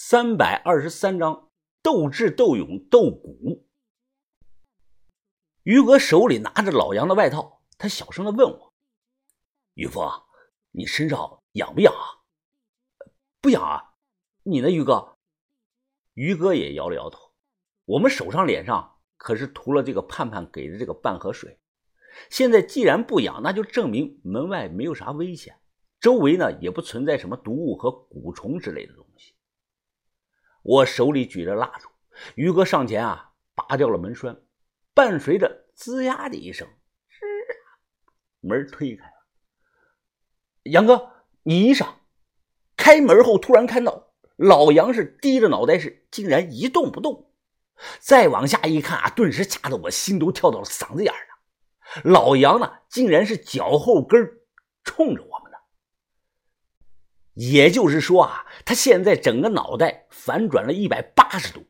三百二十三章斗智斗勇斗骨。于哥手里拿着老杨的外套，他小声的问我：“于峰，你身上痒不痒啊？”“不痒啊。”“你呢，于哥？”于哥也摇了摇头。我们手上、脸上可是涂了这个盼盼给的这个半盒水，现在既然不痒，那就证明门外没有啥危险，周围呢也不存在什么毒物和蛊虫之类的东。我手里举着蜡烛，于哥上前啊，拔掉了门栓，伴随着“吱呀”的一声，门推开了。杨哥，你衣裳。开门后，突然看到老杨是低着脑袋，是竟然一动不动。再往下一看啊，顿时吓得我心都跳到了嗓子眼儿了。老杨呢，竟然是脚后跟冲着我。也就是说啊，他现在整个脑袋反转了一百八十度，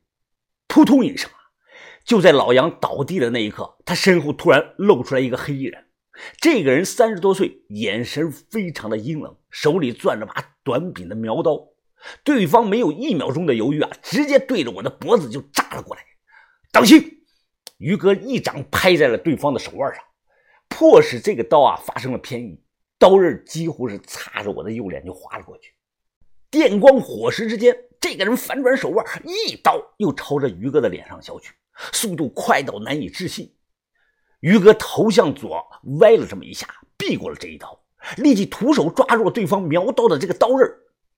扑通一声啊！就在老杨倒地的那一刻，他身后突然露出来一个黑衣人。这个人三十多岁，眼神非常的阴冷，手里攥着把短柄的苗刀。对方没有一秒钟的犹豫啊，直接对着我的脖子就扎了过来。当心！于哥一掌拍在了对方的手腕上，迫使这个刀啊发生了偏移。刀刃几乎是擦着我的右脸就划了过去，电光火石之间，这个人反转手腕，一刀又朝着于哥的脸上削去，速度快到难以置信。于哥头向左歪了这么一下，避过了这一刀，立即徒手抓住了对方瞄刀的这个刀刃，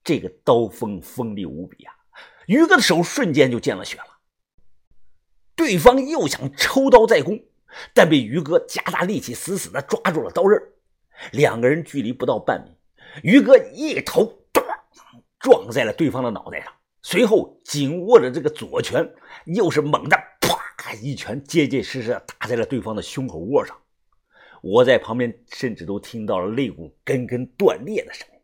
这个刀锋锋利无比啊！于哥的手瞬间就见了血了。对方又想抽刀再攻，但被于哥加大力气，死死的抓住了刀刃。两个人距离不到半米，于哥一头撞在了对方的脑袋上，随后紧握着这个左拳，又是猛的啪一拳，结结实实打在了对方的胸口窝上。我在旁边甚至都听到了肋骨根根断裂的声音。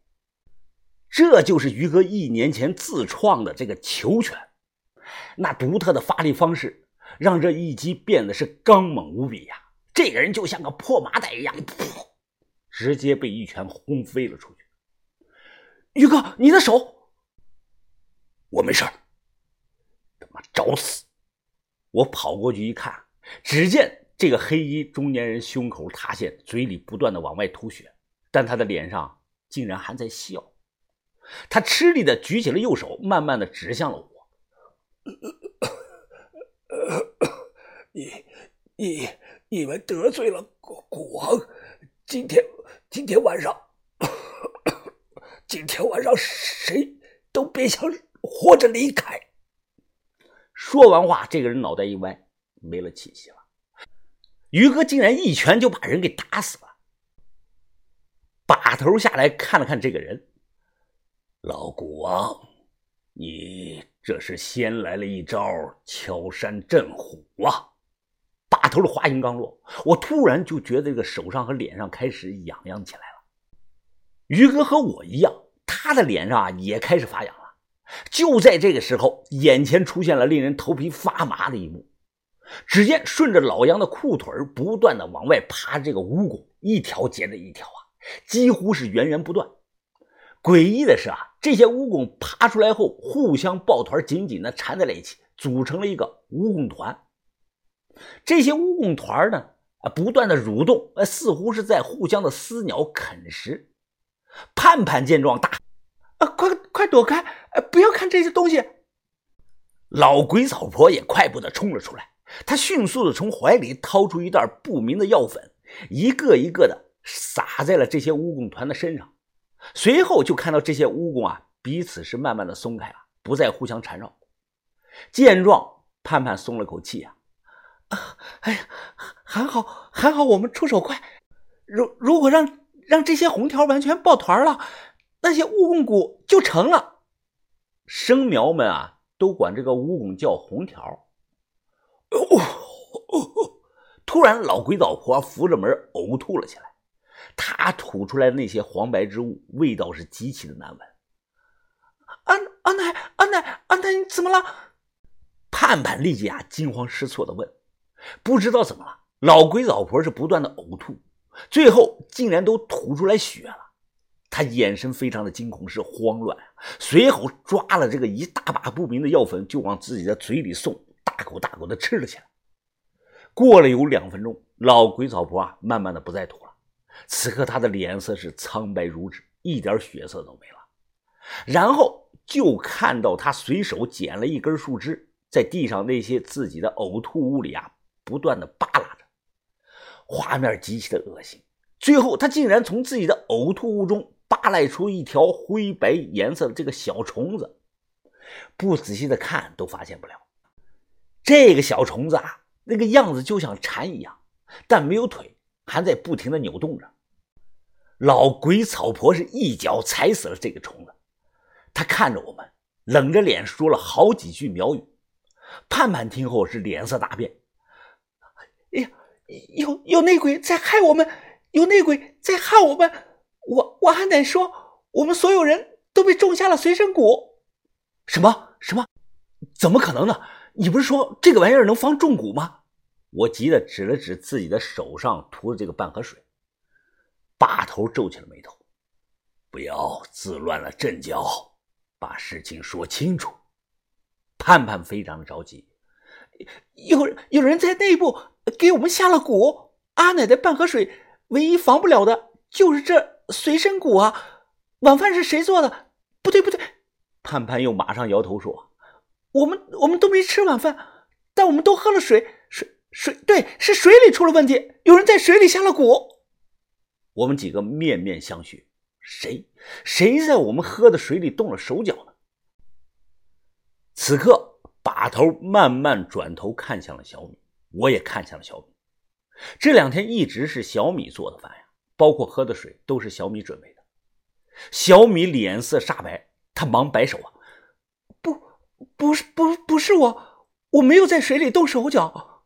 这就是于哥一年前自创的这个球拳，那独特的发力方式让这一击变得是刚猛无比呀！这个人就像个破麻袋一样，噗。直接被一拳轰飞了出去。宇哥，你的手，我没事他妈找死！我跑过去一看，只见这个黑衣中年人胸口塌陷，嘴里不断的往外吐血，但他的脸上竟然还在笑。他吃力的举起了右手，慢慢的指向了我：“你、你、你们得罪了古王。”今天，今天晚上，今天晚上谁都别想活着离开。说完话，这个人脑袋一歪，没了气息了。于哥竟然一拳就把人给打死了。把头下来看了看这个人，老古王，你这是先来了一招敲山震虎啊！把头的话音刚落，我突然就觉得这个手上和脸上开始痒痒起来了。于哥和我一样，他的脸上啊也开始发痒了。就在这个时候，眼前出现了令人头皮发麻的一幕。只见顺着老杨的裤腿不断的往外爬，这个蜈蚣一条接着一条啊，几乎是源源不断。诡异的是啊，这些蜈蚣爬出来后，互相抱团，紧紧的缠在了一起，组成了一个蜈蚣团。这些蜈蚣团呢，啊，不断的蠕动，呃，似乎是在互相的撕咬啃食。盼盼见状大，啊，快快躲开！呃，不要看这些东西。老鬼草婆也快步的冲了出来，她迅速的从怀里掏出一袋不明的药粉，一个一个的撒在了这些蜈蚣团的身上。随后就看到这些蜈蚣啊，彼此是慢慢的松开了，不再互相缠绕。见状，盼盼松了口气啊。啊，哎呀，还好还好，我们出手快。如如果让让这些红条完全抱团了，那些蜈蚣蛊就成了。生苗们啊，都管这个蜈蚣叫红条。哦哦哦突然，老鬼老婆扶着门呕吐了起来。她吐出来的那些黄白之物，味道是极其的难闻。安安奶，安奶，安奶，你怎么了？盼盼立即啊，惊慌失措的问。不知道怎么了，老鬼老婆是不断的呕吐，最后竟然都吐出来血了。他眼神非常的惊恐，是慌乱。随后抓了这个一大把不明的药粉，就往自己的嘴里送，大口大口的吃了起来。过了有两分钟，老鬼草婆啊，慢慢的不再吐了。此刻他的脸色是苍白如纸，一点血色都没了。然后就看到他随手捡了一根树枝，在地上那些自己的呕吐物里啊，不断的扒拉着，画面极其的恶心。最后，他竟然从自己的呕吐物中扒拉出一条灰白颜色的这个小虫子，不仔细的看都发现不了。这个小虫子啊，那个样子就像蝉一样，但没有腿，还在不停的扭动着。老鬼草婆是一脚踩死了这个虫子，他看着我们，冷着脸说了好几句苗语。盼盼听后是脸色大变，哎呀，有有内鬼在害我们！有内鬼在害我们，我我还得说，我们所有人都被种下了随身蛊。什么什么？怎么可能呢？你不是说这个玩意儿能防中蛊吗？我急得指了指自己的手上涂的这个半盒水。把头皱起了眉头，不要自乱了阵脚，把事情说清楚。盼盼非常的着急，有有人在内部给我们下了蛊。阿奶的半盒水。唯一防不了的就是这随身蛊啊！晚饭是谁做的？不对不对，盼盼又马上摇头说：“我们我们都没吃晚饭，但我们都喝了水，水水对，是水里出了问题，有人在水里下了蛊。”我们几个面面相觑，谁谁在我们喝的水里动了手脚呢？此刻，把头慢慢转头看向了小米，我也看向了小米。这两天一直是小米做的饭呀，包括喝的水都是小米准备的。小米脸色煞白，他忙摆手啊：“不，不是，不，不是我，我没有在水里动手脚。”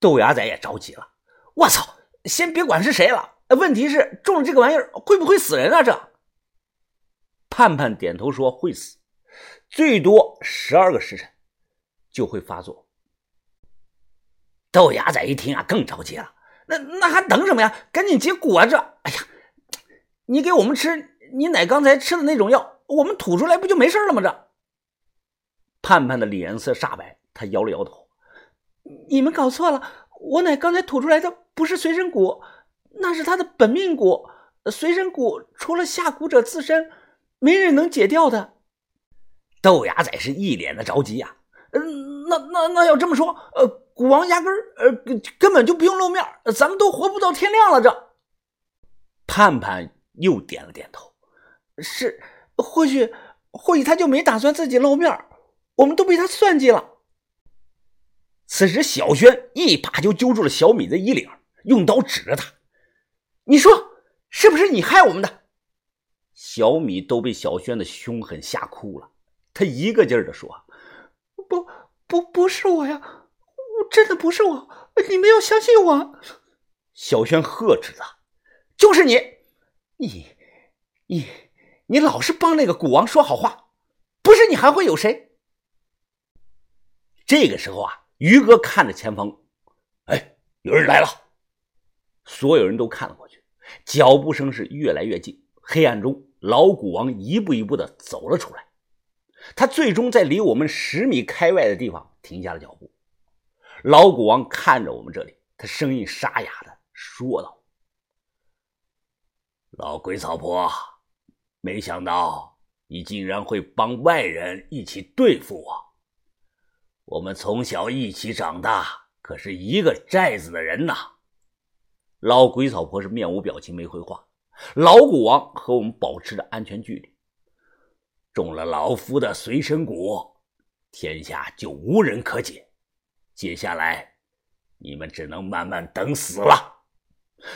豆芽仔也着急了：“我操，先别管是谁了，问题是中了这个玩意儿会不会死人啊？”这盼盼点头说：“会死，最多十二个时辰就会发作。”豆芽仔一听啊，更着急了。那那还等什么呀？赶紧结果啊！这，哎呀，你给我们吃你奶刚才吃的那种药，我们吐出来不就没事了吗？这，盼盼的脸色煞白，他摇了摇头：“你们搞错了，我奶刚才吐出来的不是随身蛊，那是她的本命蛊。随身蛊除了下蛊者自身，没人能解掉的。”豆芽仔是一脸的着急呀。嗯，那那那要这么说，呃。古王压根儿呃根本就不用露面，咱们都活不到天亮了。这盼盼又点了点头，是，或许或许他就没打算自己露面，我们都被他算计了。此时，小轩一把就揪住了小米的衣领，用刀指着他：“你说是不是你害我们的？”小米都被小轩的凶狠吓哭了，他一个劲儿的说：“不不不是我呀。”真的不是我，你们要相信我。小轩呵斥他：“就是你，你，你，你老是帮那个古王说好话，不是你还会有谁？”这个时候啊，于哥看着前方，哎，有人来了。所有人都看了过去，脚步声是越来越近。黑暗中，老古王一步一步的走了出来。他最终在离我们十米开外的地方停下了脚步。老古王看着我们这里，他声音沙哑的说道：“老鬼草婆，没想到你竟然会帮外人一起对付我。我们从小一起长大，可是一个寨子的人呐。”老鬼草婆是面无表情，没回话。老古王和我们保持着安全距离。中了老夫的随身蛊，天下就无人可解。接下来，你们只能慢慢等死了。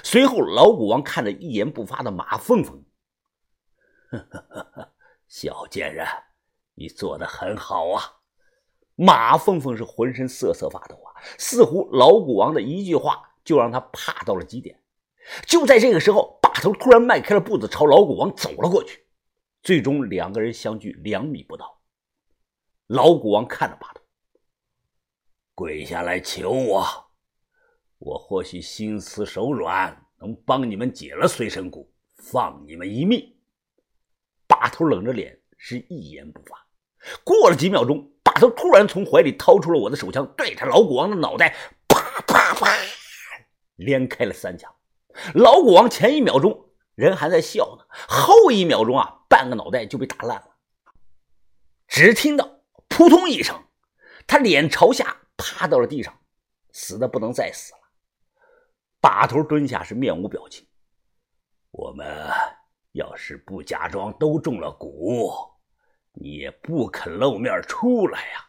随后，老古王看着一言不发的马凤凤，小贱人，你做的很好啊！马凤凤是浑身瑟瑟发抖啊，似乎老古王的一句话就让他怕到了极点。就在这个时候，把头突然迈开了步子，朝老古王走了过去。最终，两个人相距两米不到。老古王看着把头。跪下来求我，我或许心慈手软，能帮你们解了随身蛊，放你们一命。把头冷着脸是一言不发。过了几秒钟，把头突然从怀里掏出了我的手枪，对着老古王的脑袋啪啪啪连开了三枪。老古王前一秒钟人还在笑呢，后一秒钟啊，半个脑袋就被打烂了。只听到扑通一声，他脸朝下趴到了地上，死的不能再死了。把头蹲下是面无表情。我们要是不假装都中了蛊。你也不肯露面出来呀！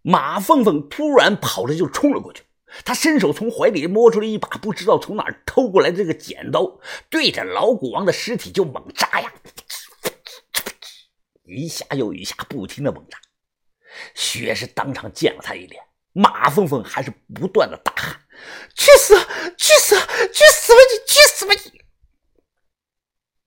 马凤凤突然跑着就冲了过去，他伸手从怀里摸出了一把不知道从哪儿偷过来的这个剪刀，对着老蛊王的尸体就猛扎呀，一下又一下不停的猛扎，血是当场溅了他一脸。马凤凤还是不断的大喊：“去死！去死！去死吧你！去死吧你！”